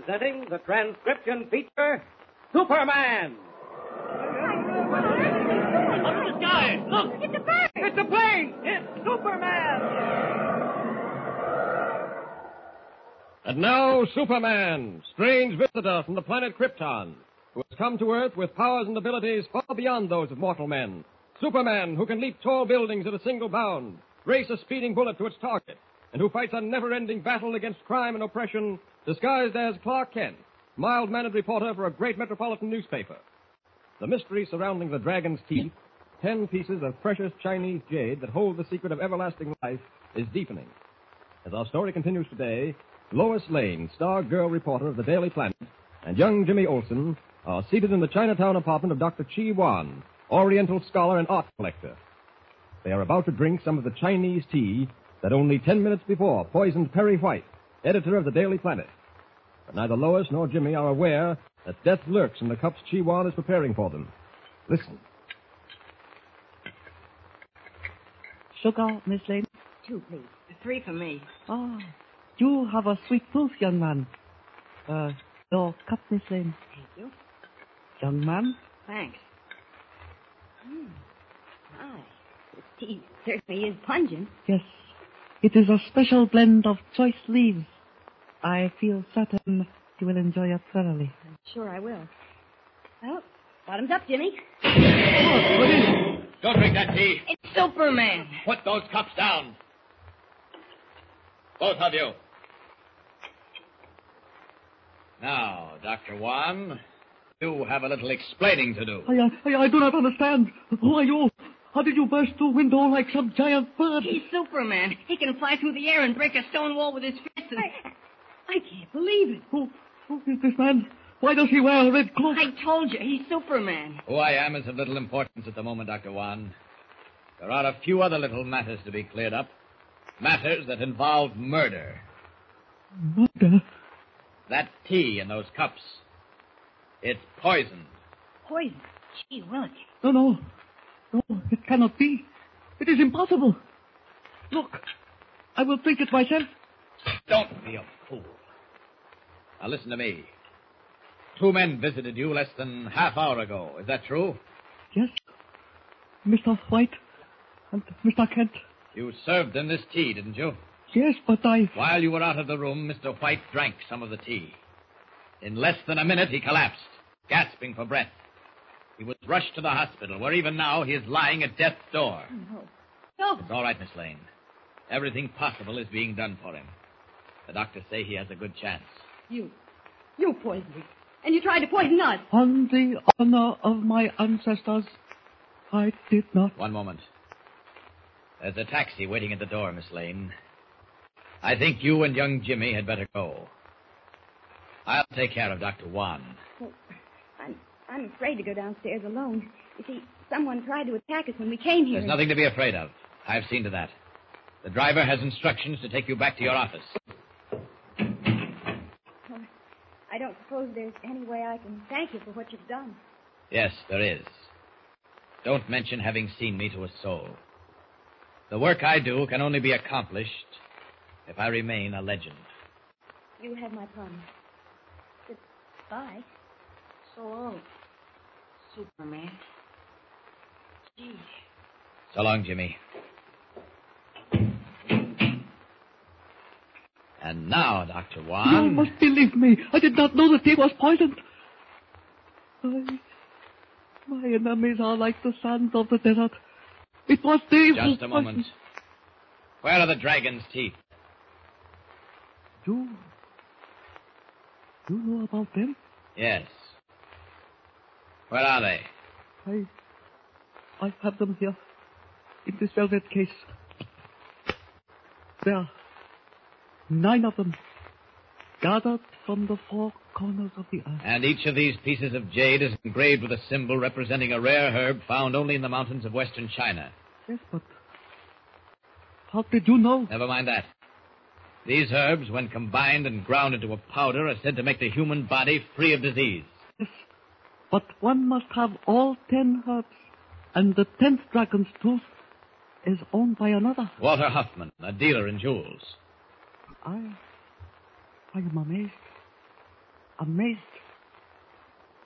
presenting the transcription feature Superman. Up the sky! Look! It's a! It's a plane! It's Superman! And now, Superman, strange visitor from the planet Krypton, who has come to Earth with powers and abilities far beyond those of mortal men. Superman, who can leap tall buildings at a single bound, race a speeding bullet to its target, and who fights a never-ending battle against crime and oppression, disguised as Clark Kent, mild-mannered reporter for a great metropolitan newspaper. The mystery surrounding the dragon's teeth, ten pieces of precious Chinese jade that hold the secret of everlasting life, is deepening. As our story continues today, Lois Lane, star girl reporter of the Daily Planet, and young Jimmy Olsen are seated in the Chinatown apartment of Dr. Chi Wan, Oriental scholar and art collector. They are about to drink some of the Chinese tea that only ten minutes before poisoned Perry White, editor of the Daily Planet. But neither Lois nor Jimmy are aware that death lurks in the cups Chi Wan is preparing for them. Listen. Sugar, Miss Lane? Two, please. Three for me. Ah, you have a sweet tooth, young man. Uh, your cup, Miss Lane. Thank you. Young man? Thanks. Hmm. My, this tea certainly is pungent. Yes. It is a special blend of choice leaves. I feel certain you will enjoy it thoroughly. I'm sure I will. Well, bottoms up, Jimmy. Don't drink that tea. It's Superman. Put those cups down. Both of you. Now, Dr. Wan, you have a little explaining to do. I, uh, I, I do not understand. Who are you? How did you burst through a window like some giant bird? He's Superman. He can fly through the air and break a stone wall with his fists. And... I, I can't believe it. Who, who is this man? Why does he wear a red cloak? I told you, he's Superman. Who I am is of little importance at the moment, Dr. Wan. There are a few other little matters to be cleared up. Matters that involve murder. Murder? That tea in those cups. It's poisoned. Poison. Gee willikers. No, no. No, it cannot be. It is impossible. Look, I will drink it myself. Don't be a fool. Now listen to me. Two men visited you less than half hour ago. Is that true? Yes. Mr. White and Mr. Kent. You served them this tea, didn't you? Yes, but I. While you were out of the room, Mr. White drank some of the tea. In less than a minute, he collapsed, gasping for breath. He was rushed to the hospital, where even now he is lying at death's door. No. No. It's all right, Miss Lane. Everything possible is being done for him. The doctors say he has a good chance. You. You poisoned him. And you tried to poison us. On the honor of my ancestors, I did not. One moment. There's a taxi waiting at the door, Miss Lane. I think you and young Jimmy had better go. I'll take care of Dr. Wan. Oh, I'm, I'm afraid to go downstairs alone. You see, someone tried to attack us when we came here. There's nothing to be afraid of. I've seen to that. The driver has instructions to take you back to your office. Oh, I don't suppose there's any way I can thank you for what you've done. Yes, there is. Don't mention having seen me to a soul. The work I do can only be accomplished if I remain a legend. You have my promise. Goodbye. So long, Superman. Gee. So long, Jimmy. And now, Dr. Wan. You must believe me. I did not know the tea was poisoned. I, my enemies are like the sands of the desert. It was they who Just a moment. poisoned- Where are the dragon's teeth? You. You know about them? Yes. Where are they? I. I have them here. In this velvet case. There. Nine of them. Gathered from the four corners of the earth. And each of these pieces of jade is engraved with a symbol representing a rare herb found only in the mountains of western China. Yes, but. How did you know? Never mind that. These herbs, when combined and ground into a powder, are said to make the human body free of disease. Yes. But one must have all ten herbs. And the tenth dragon's tooth is owned by another. Walter Huffman, a dealer in jewels. I. I am amazed. amazed.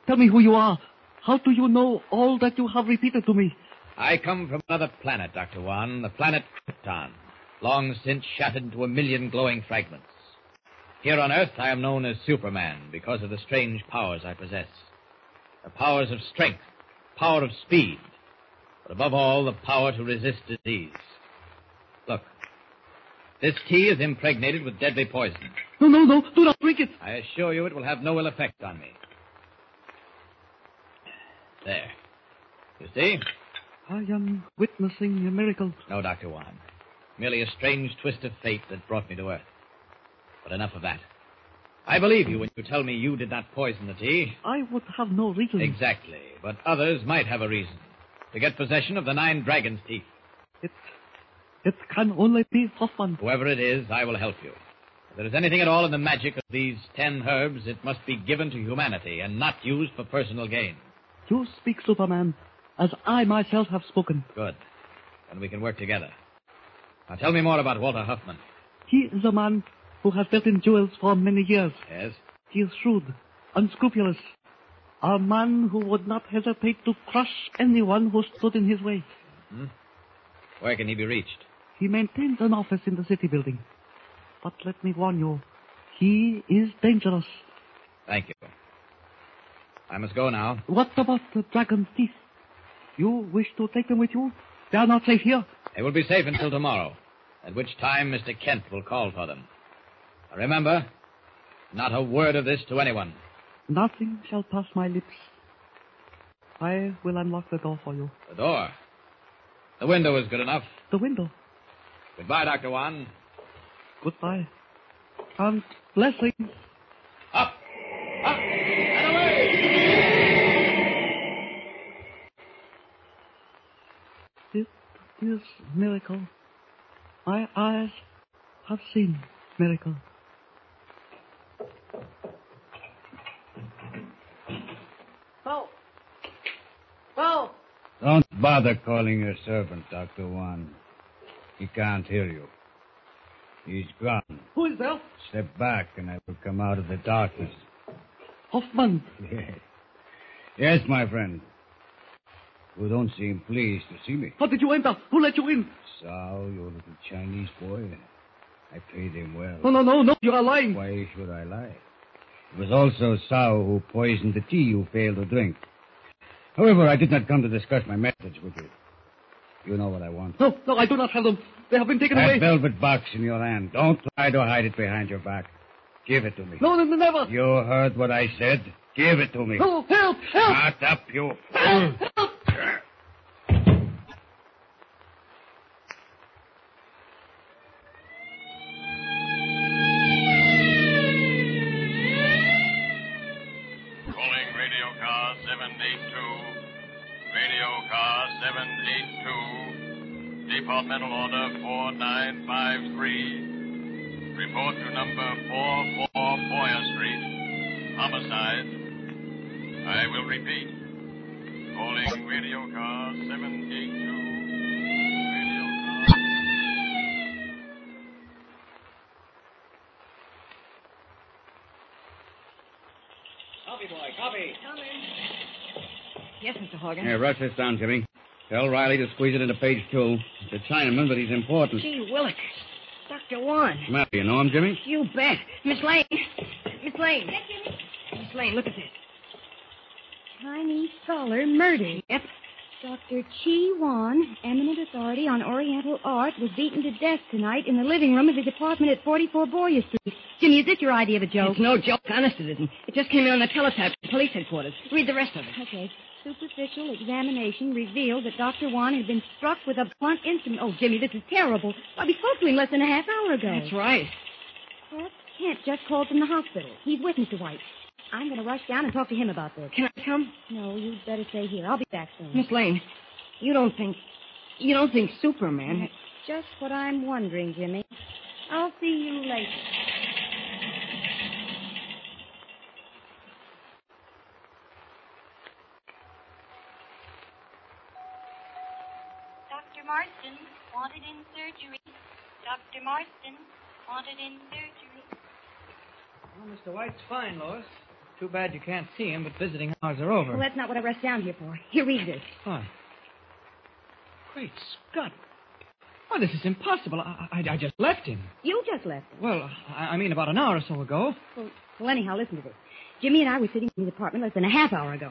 Tell me who you are. How do you know all that you have repeated to me? I come from another planet, Dr. Wan, the planet Krypton, long since shattered into a million glowing fragments. Here on Earth, I am known as Superman because of the strange powers I possess. The powers of strength, power of speed, but above all, the power to resist disease. Look, this tea is impregnated with deadly poison. No, no, no. Do not drink it. I assure you it will have no ill effect on me. There. You see? I am witnessing a miracle. No, Dr. Wan. Merely a strange twist of fate that brought me to Earth. But enough of that. I believe you when you tell me you did not poison the tea. I would have no reason. Exactly. But others might have a reason. To get possession of the nine dragons' teeth. It, it can only be Hoffman. Whoever it is, I will help you. If there is anything at all in the magic of these ten herbs, it must be given to humanity and not used for personal gain. You speak, Superman, as I myself have spoken. Good. Then we can work together. Now tell me more about Walter Huffman. He is a man who has dealt in jewels for many years. Yes? He is shrewd, unscrupulous, a man who would not hesitate to crush anyone who stood in his way. Hmm? Where can he be reached? He maintains an office in the city building. But let me warn you, he is dangerous. Thank you. I must go now. What about the dragon's teeth? You wish to take them with you? They are not safe here. They will be safe until tomorrow, at which time Mr. Kent will call for them. Remember, not a word of this to anyone. Nothing shall pass my lips. I will unlock the door for you. The door. The window is good enough. The window. Goodbye, Dr. Wan. Goodbye. And blessings. Up! Up! And away! It is miracle. My eyes have seen miracle. Bo! Bo! Don't bother calling your servant, Dr. Wan. He can't hear you. He's gone. Who is there? Step back and I will come out of the darkness. Hoffman. Yes. Yes, my friend. You don't seem pleased to see me. How did you enter? Who let you in? Sao, your little Chinese boy. I paid him well. No, no, no, no. You are lying. Why should I lie? It was also Sao who poisoned the tea you failed to drink. However, I did not come to discuss my methods with you. You know what I want. No, no, I do not have them. They have been taken That away. velvet box in your hand. Don't try to hide it behind your back. Give it to me. No, no, never. You heard what I said. Give it to me. No, help, help. Shut up, you. Help, Yes, Mr. Here, rush this down, Jimmy. Tell Riley to squeeze it into page two. It's a Chinaman, but he's important. Gee, Willick. Dr. Wan. What's the matter? You know him, Jimmy? You bet. Miss Lane. Miss Lane. Miss Lane, look at this. Chinese scholar murdered. Yep. Dr. Chi Wan, eminent authority on Oriental art, was beaten to death tonight in the living room of his apartment at 44 Boyer Street. Jimmy, is this your idea of a joke? It's no joke. Honest, it isn't. It just came in on the teletype at police headquarters. Read the rest of it. Okay. Superficial examination revealed that Dr. Wan had been struck with a blunt instrument. Oh, Jimmy, this is terrible. Why, we spoke to him less than a half hour ago. That's right. Well, Kent just called from the hospital. He's with Mr. White. I'm going to rush down and talk to him about this. Can I come? No, you'd better stay here. I'll be back soon. Miss Lane, you don't think. You don't think Superman. That's just what I'm wondering, Jimmy. I'll see you later. Dr. Marston wanted in surgery. Dr. Marston wanted in surgery. Oh, Mr. White's fine, Lois. Too bad you can't see him, but visiting hours are over. Well, that's not what I rushed down here for. Here, read this. What? Great Scott. Why, this is impossible. I, I, I just left him. You just left him. Well, I, I mean about an hour or so ago. Well, well, anyhow, listen to this. Jimmy and I were sitting in his apartment less than a half hour ago.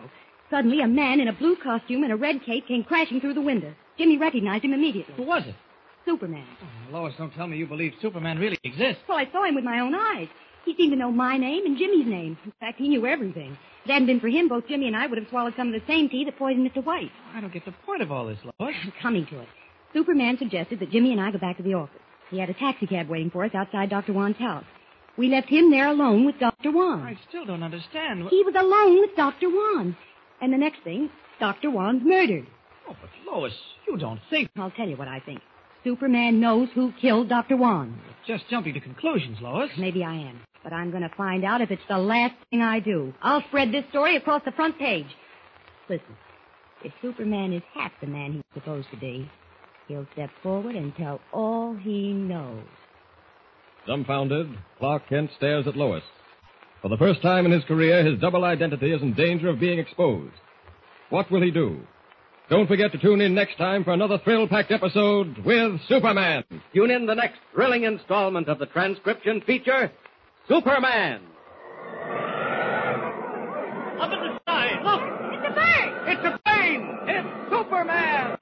Suddenly, a man in a blue costume and a red cape came crashing through the window. Jimmy recognized him immediately. Who was it? Superman. Oh, Lois, don't tell me you believe Superman really exists. Well, I saw him with my own eyes. He seemed to know my name and Jimmy's name. In fact, he knew everything. If it hadn't been for him, both Jimmy and I would have swallowed some of the same tea that poisoned Mr. White. I don't get the point of all this, Lois. I'm coming to it. Superman suggested that Jimmy and I go back to the office. He had a taxicab waiting for us outside Dr. Wan's house. We left him there alone with Dr. Wan. I still don't understand. He was alone with Dr. Wan. And the next thing, Dr. Wan's murdered. Oh, but Lois, you don't think. I'll tell you what I think. Superman knows who killed Dr. Wan. Just jumping to conclusions, Lois. Maybe I am. But I'm going to find out if it's the last thing I do. I'll spread this story across the front page. Listen, if Superman is half the man he's supposed to be, he'll step forward and tell all he knows. Dumbfounded, Clark Kent stares at Lois. For the first time in his career, his double identity is in danger of being exposed. What will he do? Don't forget to tune in next time for another thrill-packed episode with Superman. Tune in the next thrilling installment of the transcription feature, Superman. Up in the sky. Look! It's a bird! It's a plane! It's Superman!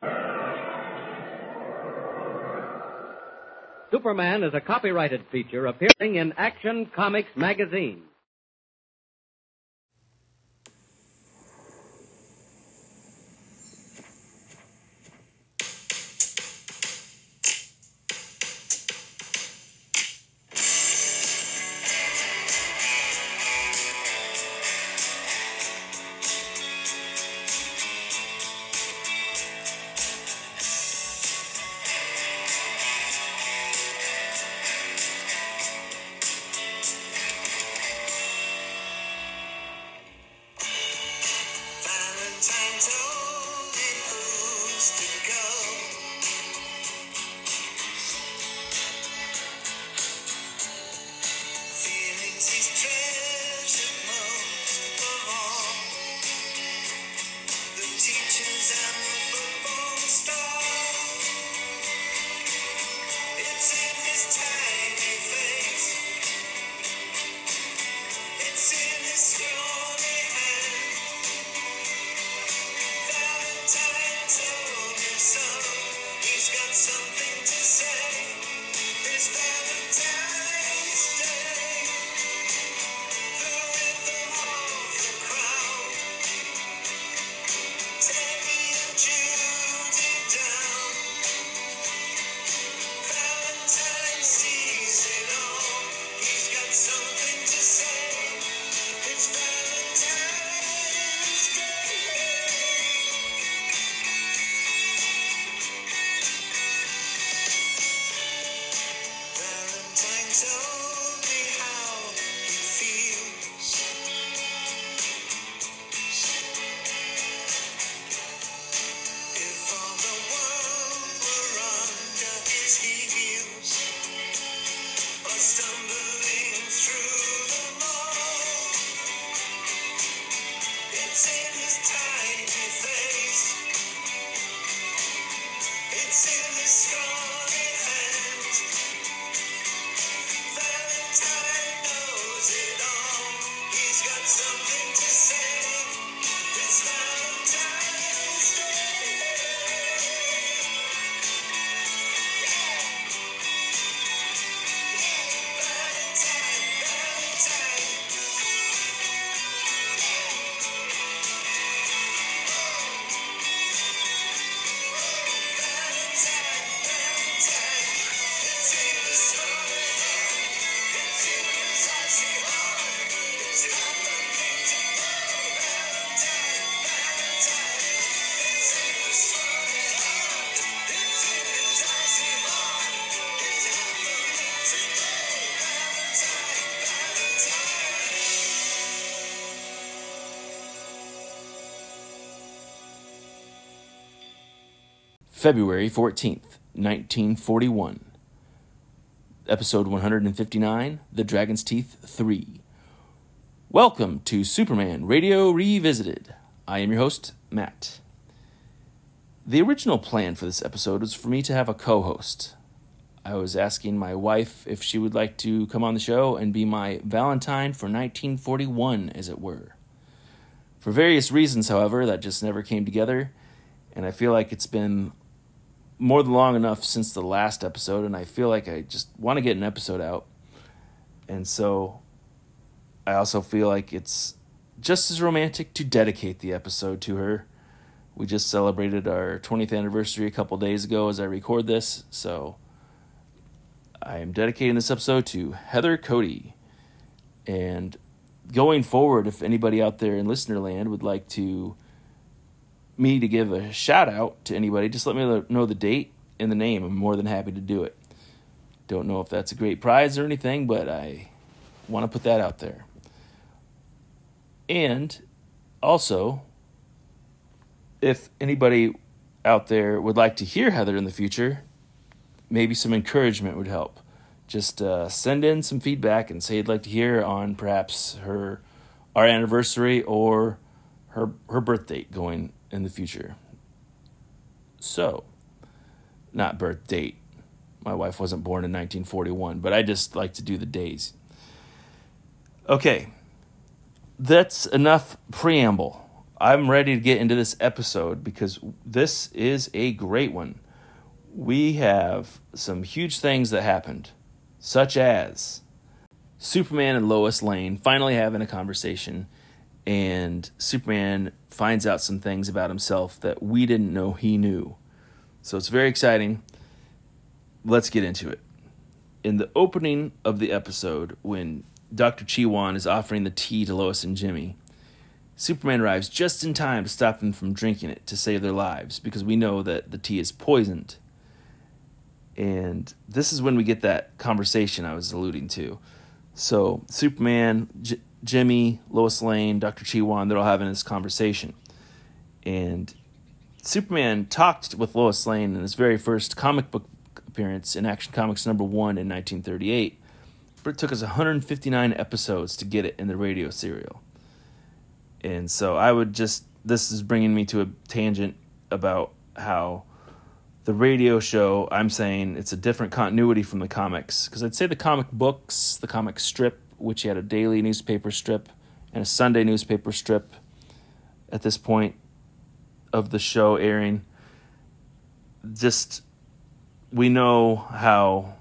Superman is a copyrighted feature appearing in Action Comics magazine. February 14th, 1941. Episode 159 The Dragon's Teeth 3. Welcome to Superman Radio Revisited. I am your host, Matt. The original plan for this episode was for me to have a co host. I was asking my wife if she would like to come on the show and be my Valentine for 1941, as it were. For various reasons, however, that just never came together, and I feel like it's been more than long enough since the last episode, and I feel like I just want to get an episode out. And so I also feel like it's just as romantic to dedicate the episode to her. We just celebrated our 20th anniversary a couple days ago as I record this, so I am dedicating this episode to Heather Cody. And going forward, if anybody out there in listener land would like to me to give a shout out to anybody, just let me know the date and the name. I'm more than happy to do it. Don't know if that's a great prize or anything, but I want to put that out there. And also, if anybody out there would like to hear Heather in the future, maybe some encouragement would help. Just uh, send in some feedback and say you'd like to hear on perhaps her our anniversary or her her birth date going in the future. So, not birth date. My wife wasn't born in 1941, but I just like to do the days. Okay, that's enough preamble. I'm ready to get into this episode because this is a great one. We have some huge things that happened, such as Superman and Lois Lane finally having a conversation, and Superman finds out some things about himself that we didn't know he knew. So it's very exciting. Let's get into it. In the opening of the episode, when Dr. Chiwan is offering the tea to Lois and Jimmy, Superman arrives just in time to stop them from drinking it to save their lives because we know that the tea is poisoned. And this is when we get that conversation I was alluding to. So, Superman, J- Jimmy, Lois Lane, Dr. Chiwan, they're all having this conversation. And Superman talked with Lois Lane in his very first comic book appearance in Action Comics number one in 1938. But it took us 159 episodes to get it in the radio serial. And so I would just, this is bringing me to a tangent about how the radio show, I'm saying it's a different continuity from the comics. Because I'd say the comic books, the comic strip, which he had a daily newspaper strip and a Sunday newspaper strip at this point of the show airing, just we know how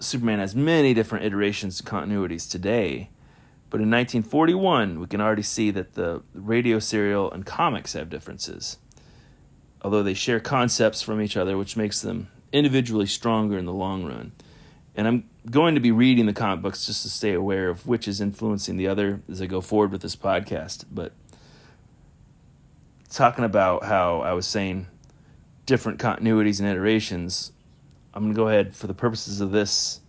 Superman has many different iterations and continuities today. But in 1941, we can already see that the radio serial and comics have differences. Although they share concepts from each other, which makes them individually stronger in the long run. And I'm going to be reading the comic books just to stay aware of which is influencing the other as I go forward with this podcast. But talking about how I was saying different continuities and iterations, I'm going to go ahead for the purposes of this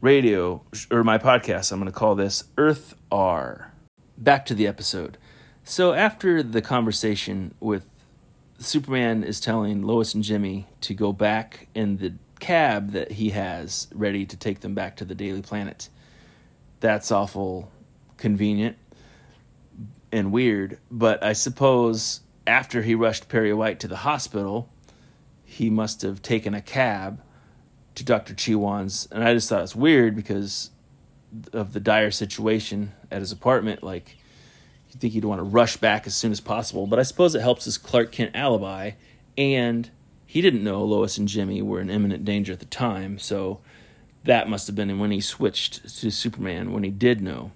radio or my podcast. I'm going to call this Earth R. Back to the episode. So after the conversation with Superman is telling Lois and Jimmy to go back in the cab that he has ready to take them back to the Daily Planet. That's awful convenient and weird, but I suppose after he rushed Perry White to the hospital, he must have taken a cab to Dr. Chiwan's, and I just thought it's weird because of the dire situation at his apartment. Like, you think he'd want to rush back as soon as possible, but I suppose it helps his Clark Kent alibi, and he didn't know Lois and Jimmy were in imminent danger at the time, so that must have been when he switched to Superman when he did know.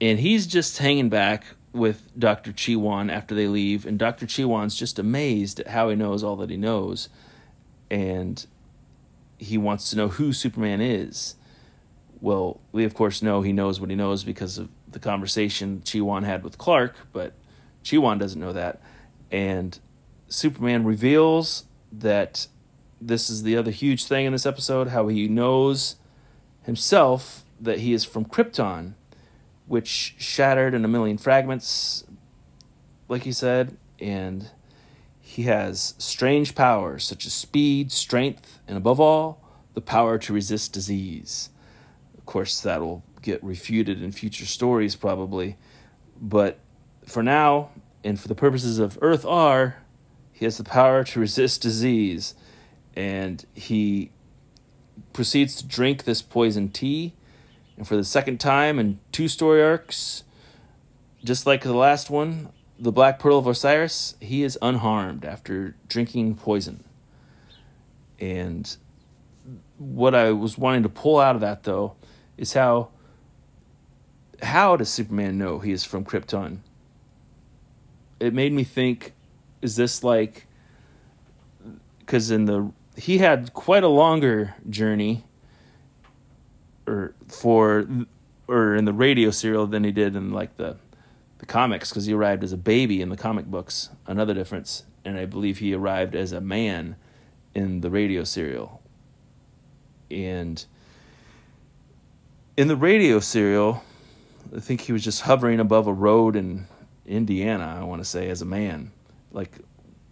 And he's just hanging back with Dr. Chiwan after they leave, and Dr. Chiwan's just amazed at how he knows all that he knows, and he wants to know who Superman is. Well, we of course know he knows what he knows because of the conversation Chiwan had with Clark, but Chiwan doesn't know that. And Superman reveals that this is the other huge thing in this episode how he knows himself that he is from Krypton which shattered in a million fragments, like he said, and he has strange powers such as speed, strength, and above all, the power to resist disease. Of course, that will get refuted in future stories, probably. But for now, and for the purposes of Earth R, he has the power to resist disease. And he proceeds to drink this poison tea. And for the second time in two story arcs, just like the last one, the Black Pearl of Osiris, he is unharmed after drinking poison. And what I was wanting to pull out of that, though, is how how does Superman know he is from Krypton? It made me think: Is this like? Because in the he had quite a longer journey, or for, or in the radio serial than he did in like the, the comics. Because he arrived as a baby in the comic books. Another difference, and I believe he arrived as a man in the radio serial. And in the radio serial, I think he was just hovering above a road in Indiana, I want to say, as a man, like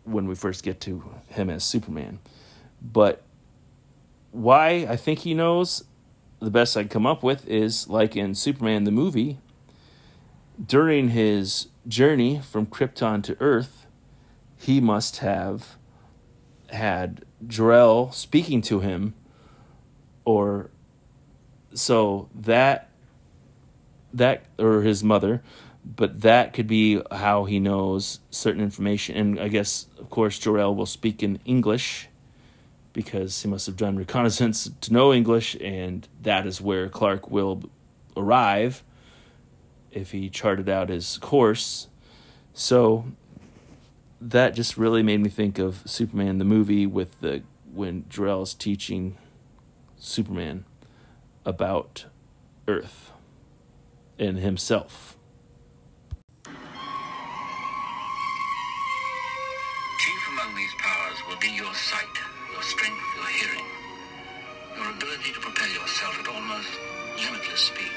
when we first get to him as Superman. But why I think he knows, the best I can come up with is like in Superman the movie, during his journey from Krypton to Earth, he must have had Jor-El speaking to him, or so that that or his mother, but that could be how he knows certain information. And I guess, of course, Jor-El will speak in English because he must have done reconnaissance to know English, and that is where Clark will arrive if he charted out his course. So that just really made me think of Superman the movie with the when Jor-El is teaching Superman about Earth and himself. Will be your sight, your strength, your hearing, your ability to propel yourself at almost limitless speed.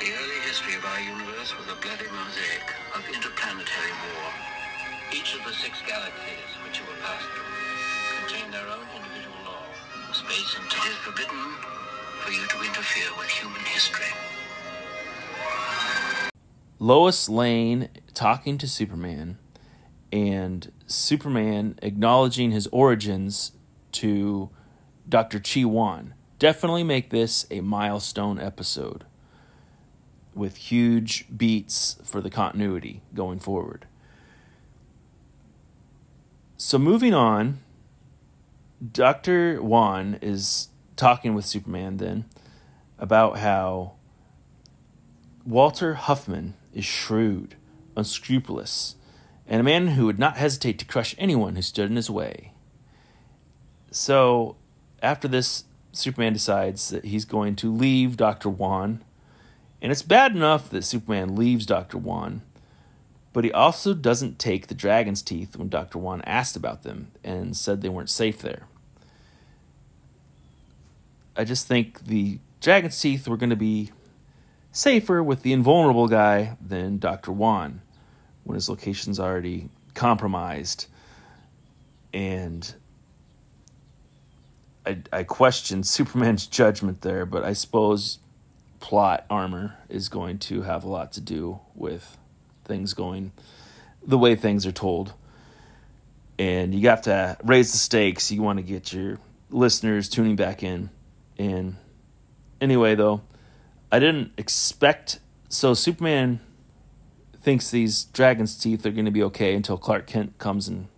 The early history of our universe was a bloody mosaic of interplanetary war. Each of the six galaxies which you will pass through contain their own individual law, space and time. It is forbidden for you to interfere with human history. Lois Lane talking to Superman and Superman acknowledging his origins to Dr. Chi Wan. Definitely make this a milestone episode with huge beats for the continuity going forward. So, moving on, Dr. Wan is talking with Superman then about how Walter Huffman is shrewd, unscrupulous, and a man who would not hesitate to crush anyone who stood in his way. So, after this, Superman decides that he's going to leave Dr. Wan. And it's bad enough that Superman leaves Dr. Wan, but he also doesn't take the dragon's teeth when Dr. Wan asked about them and said they weren't safe there. I just think the dragon's teeth were going to be safer with the invulnerable guy than Dr. Wan when his location's already compromised. And I, I question Superman's judgment there, but I suppose plot armor is going to have a lot to do with things going the way things are told. And you have to raise the stakes. You want to get your listeners tuning back in. And anyway, though, I didn't expect. So Superman thinks these dragon's teeth are going to be okay until Clark Kent comes and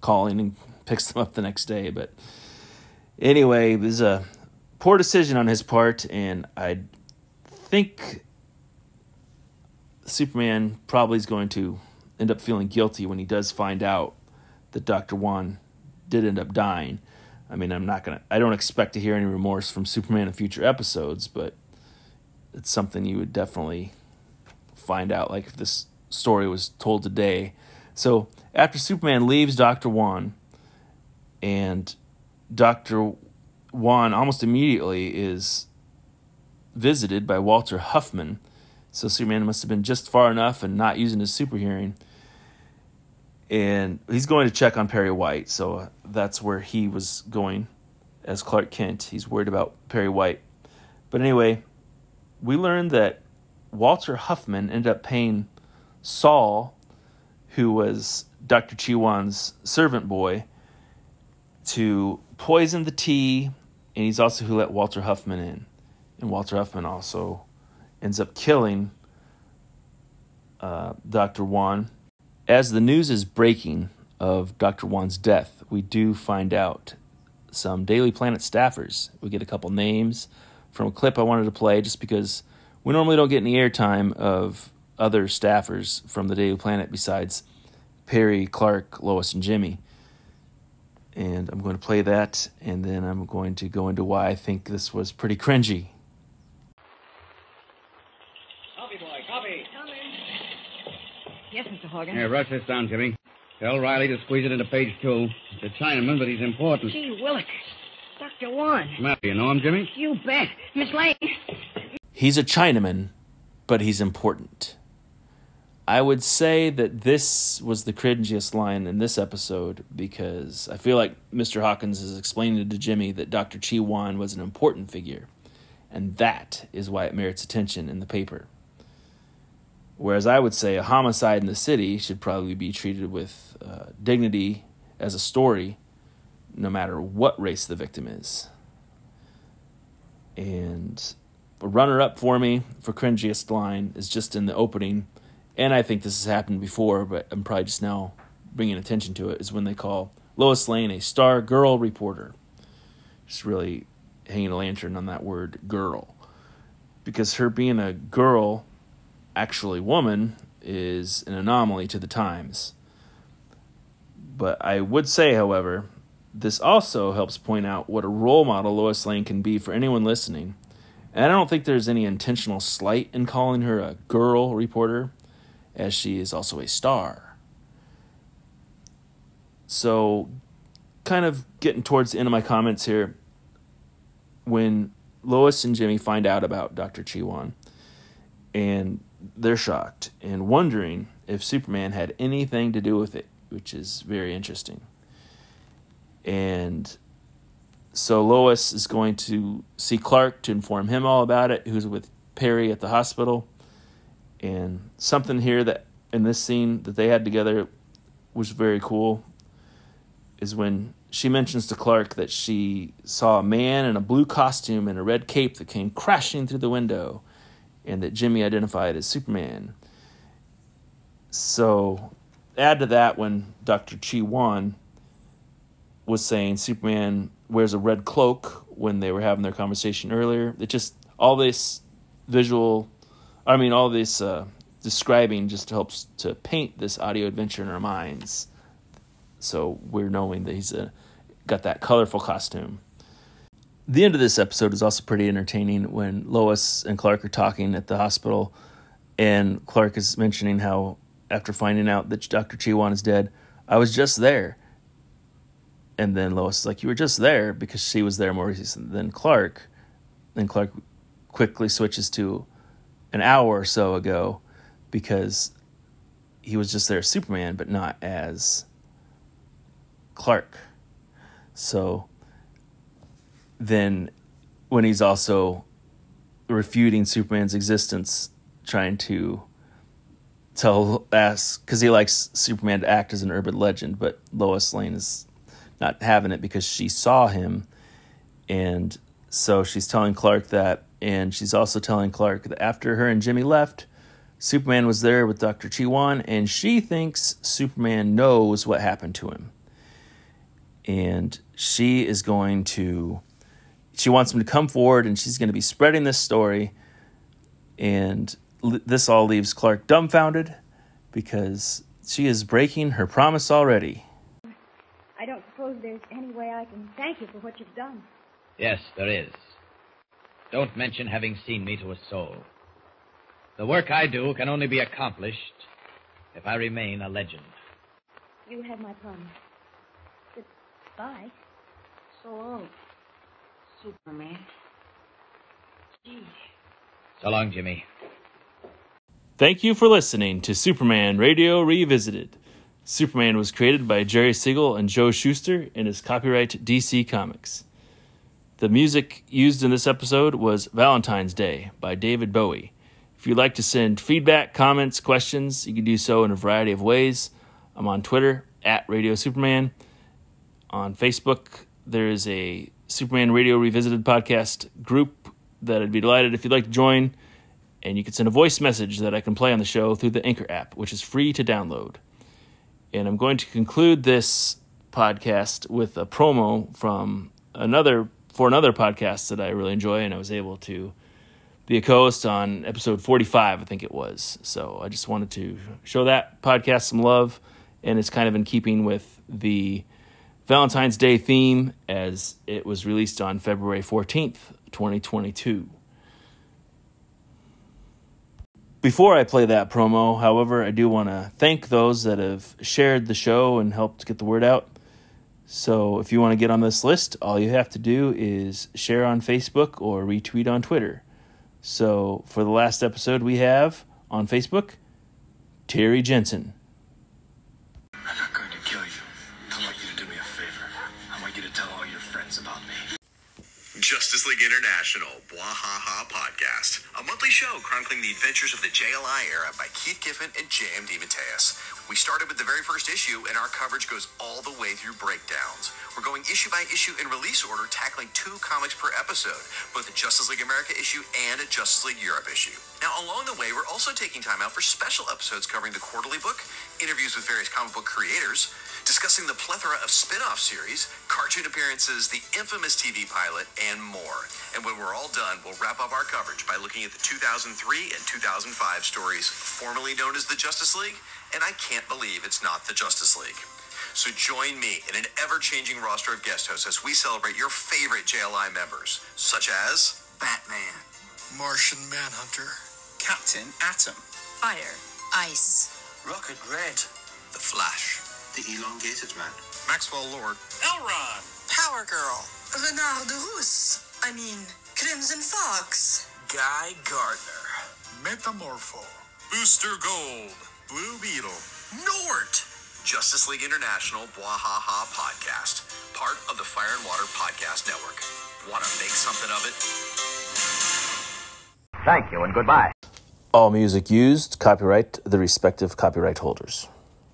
calling and picks them up the next day. But anyway, it was a poor decision on his part, and I think Superman probably is going to end up feeling guilty when he does find out that Dr. Wan did end up dying. I mean, I'm not going to, I don't expect to hear any remorse from Superman in future episodes, but it's something you would definitely find out, like if this story was told today. So after Superman leaves Dr. Wan, and Dr. Wan almost immediately is visited by Walter Huffman. So Superman must have been just far enough and not using his super hearing. And he's going to check on Perry White. So uh, that's where he was going as Clark Kent. He's worried about Perry White. But anyway, we learned that Walter Huffman ended up paying Saul, who was Dr. Chiwan's servant boy, to poison the tea, and he's also who let Walter Huffman in. And Walter Huffman also ends up killing uh, Dr. Wan. As the news is breaking of Dr. Wan's death, we do find out some Daily Planet staffers. We get a couple names from a clip I wanted to play just because we normally don't get any airtime of other staffers from the Daily Planet besides Perry, Clark, Lois, and Jimmy. And I'm going to play that, and then I'm going to go into why I think this was pretty cringy. Copy, boy, copy. Yes, Mr. Horgan. Here, rush this down, Jimmy. Tell Riley to squeeze it into page two. It's a Chinaman, but he's important. Gee, Willick. Dr. Wan. Matter, you know him, Jimmy? You bet. Miss Lane. He's a Chinaman, but he's important. I would say that this was the cringiest line in this episode because I feel like Mr. Hawkins is explaining to Jimmy that Dr. Chi Wan was an important figure, and that is why it merits attention in the paper. Whereas I would say a homicide in the city should probably be treated with uh, dignity as a story, no matter what race the victim is. And a runner up for me for cringiest line is just in the opening, and I think this has happened before, but I'm probably just now bringing attention to it, is when they call Lois Lane a star girl reporter. Just really hanging a lantern on that word girl. Because her being a girl actually woman is an anomaly to the times. But I would say, however, this also helps point out what a role model Lois Lane can be for anyone listening. And I don't think there's any intentional slight in calling her a girl reporter, as she is also a star. So, kind of getting towards the end of my comments here, when Lois and Jimmy find out about Dr. Chiwan, and they're shocked and wondering if Superman had anything to do with it, which is very interesting. And so Lois is going to see Clark to inform him all about it, who's with Perry at the hospital. And something here that in this scene that they had together was very cool is when she mentions to Clark that she saw a man in a blue costume and a red cape that came crashing through the window and that Jimmy identified as Superman. So, add to that when Dr. Chi Wan was saying Superman wears a red cloak when they were having their conversation earlier. It just, all this visual, I mean, all this uh, describing just helps to paint this audio adventure in our minds. So, we're knowing that he's a, got that colorful costume the end of this episode is also pretty entertaining when Lois and Clark are talking at the hospital, and Clark is mentioning how after finding out that Dr. Chiwan is dead, I was just there. And then Lois is like, You were just there because she was there more recently than Clark. Then Clark quickly switches to an hour or so ago because he was just there as Superman, but not as Clark. So then when he's also refuting Superman's existence, trying to tell ask because he likes Superman to act as an urban legend, but Lois Lane is not having it because she saw him, and so she's telling Clark that, and she's also telling Clark that after her and Jimmy left. Superman was there with Dr. Chiwan, and she thinks Superman knows what happened to him. And she is going to she wants him to come forward and she's going to be spreading this story. And this all leaves Clark dumbfounded because she is breaking her promise already. I don't suppose there's any way I can thank you for what you've done. Yes, there is. Don't mention having seen me to a soul. The work I do can only be accomplished if I remain a legend. You have my promise. Goodbye. So long. Superman. Gee. So long, Jimmy. Thank you for listening to Superman Radio Revisited. Superman was created by Jerry Siegel and Joe Shuster and is copyright DC Comics. The music used in this episode was Valentine's Day by David Bowie. If you'd like to send feedback, comments, questions, you can do so in a variety of ways. I'm on Twitter at Radio Superman. On Facebook, there is a Superman Radio Revisited podcast group that I'd be delighted if you'd like to join. And you can send a voice message that I can play on the show through the Anchor app, which is free to download. And I'm going to conclude this podcast with a promo from another for another podcast that I really enjoy, and I was able to be a co-host on episode 45, I think it was. So I just wanted to show that podcast some love, and it's kind of in keeping with the Valentine's Day theme as it was released on February 14th, 2022. Before I play that promo, however, I do want to thank those that have shared the show and helped get the word out. So if you want to get on this list, all you have to do is share on Facebook or retweet on Twitter. So for the last episode, we have on Facebook Terry Jensen. League International, Bwahaha Podcast, a monthly show chronicling the adventures of the JLI era by Keith Giffen and J.M. DeMatteis. We started with the very first issue, and our coverage goes all the way through breakdowns. We're going issue by issue in release order, tackling two comics per episode, both a Justice League America issue and a Justice League Europe issue. Now, along the way, we're also taking time out for special episodes covering the quarterly book, interviews with various comic book creators, discussing the plethora of spin-off series, cartoon appearances, the infamous TV pilot, and more. And when we're all done, we'll wrap up our coverage by looking at the 2003 and 2005 stories formerly known as the Justice League, and I can't believe it's not the Justice League. So join me in an ever-changing roster of guest hosts as we celebrate your favorite JLI members, such as Batman, Martian Manhunter, Captain Atom, Fire. Ice. Rocket Red, The Flash, the Elongated Man, Maxwell Lord, L-Ron, Power Girl. Renard de Rousse. I mean, Crimson Fox. Guy Gardner, Metamorpho, Booster Gold, Blue Beetle, G'nort, Justice League International Bwahaha Podcast, part of the Fire and Water Podcast Network. Want to make something of it? Thank you and goodbye. All music used, copyright the respective copyright holders.